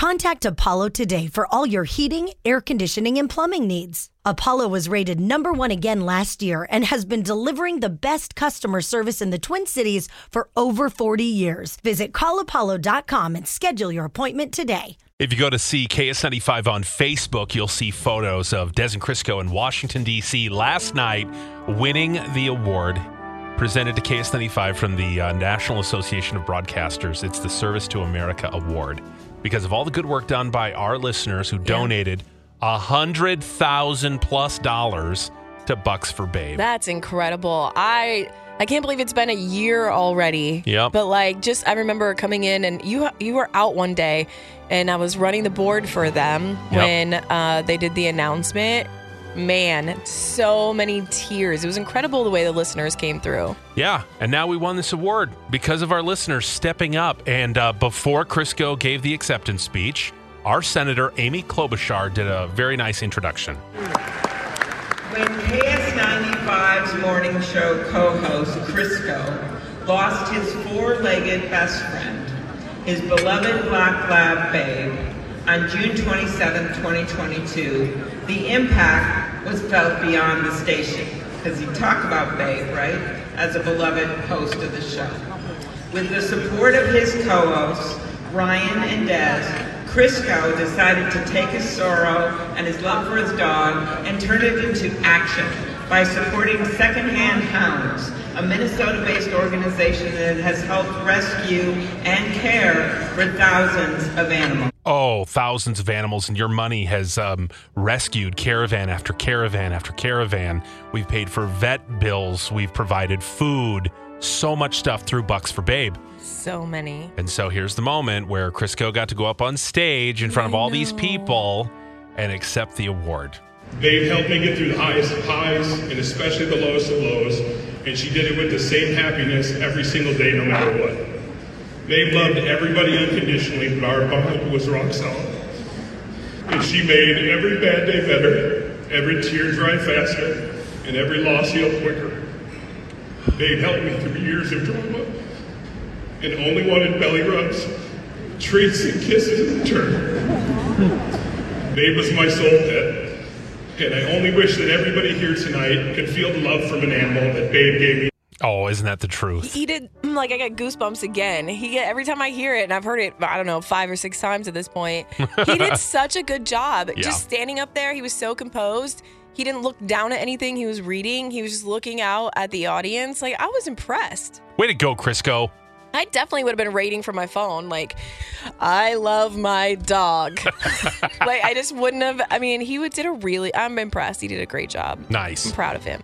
Contact Apollo today for all your heating, air conditioning, and plumbing needs. Apollo was rated number one again last year and has been delivering the best customer service in the Twin Cities for over 40 years. Visit callapollo.com and schedule your appointment today. If you go to see KS95 on Facebook, you'll see photos of Dez and Crisco in Washington, D.C. last night winning the award presented to KS95 from the uh, National Association of Broadcasters. It's the Service to America Award because of all the good work done by our listeners who donated a hundred thousand plus dollars to Bucks for Babe. That's incredible. I I can't believe it's been a year already. Yep. But like, just I remember coming in and you you were out one day, and I was running the board for them Yep. when uh, they did the announcement. Man, so many tears. It was incredible the way the listeners came through. Yeah, and now we won this award because of our listeners stepping up. And uh, before Crisco gave the acceptance speech, our Senator Amy Klobuchar did a very nice introduction. When KS95's morning show co-host Crisco lost his four-legged best friend, his beloved black lab Babe, on June 27, 2022, the impact was felt beyond the station. Because he talked about Babe, right, as a beloved host of the show. With the support of his co-hosts, Ryan and Dez, Crisco decided to take his sorrow and his love for his dog and turn it into action by supporting Secondhand Hounds, a Minnesota-based organization that has helped rescue and care for thousands of animals. Oh, thousands of animals, and your money has um, rescued caravan after caravan after caravan. We've paid for vet bills, we've provided food, so much stuff through Bucks for Babe. So many. And so here's the moment where Crisco got to go up on stage in front of all these people and accept the award. They've helped me get through the highest of highs and especially the lowest of lows, and she did it with the same happiness every single day, no matter what. They loved everybody unconditionally, but our bond was rock solid. And she made every bad day better, every tear dry faster, and every loss heal quicker. They've helped me through years of drama, and only wanted belly rubs, treats, and kisses in return. Babe was my soul pet, and I only wish that everybody here tonight could feel the love from an animal that Babe gave me. Oh, isn't that the truth? He did like I got goosebumps again. He every time I hear it, and I've heard it I don't know five or six times at this point. He did such a good job. Yeah. Just standing up there, he was so composed. He didn't look down at anything he was reading. He was just looking out at the audience. Like I was impressed. Way to go, Crisco. I definitely would have been rating from my phone. Like, I love my dog. like I just wouldn't have. I mean, he did a really. I'm impressed. He did a great job. Nice. I'm proud of him.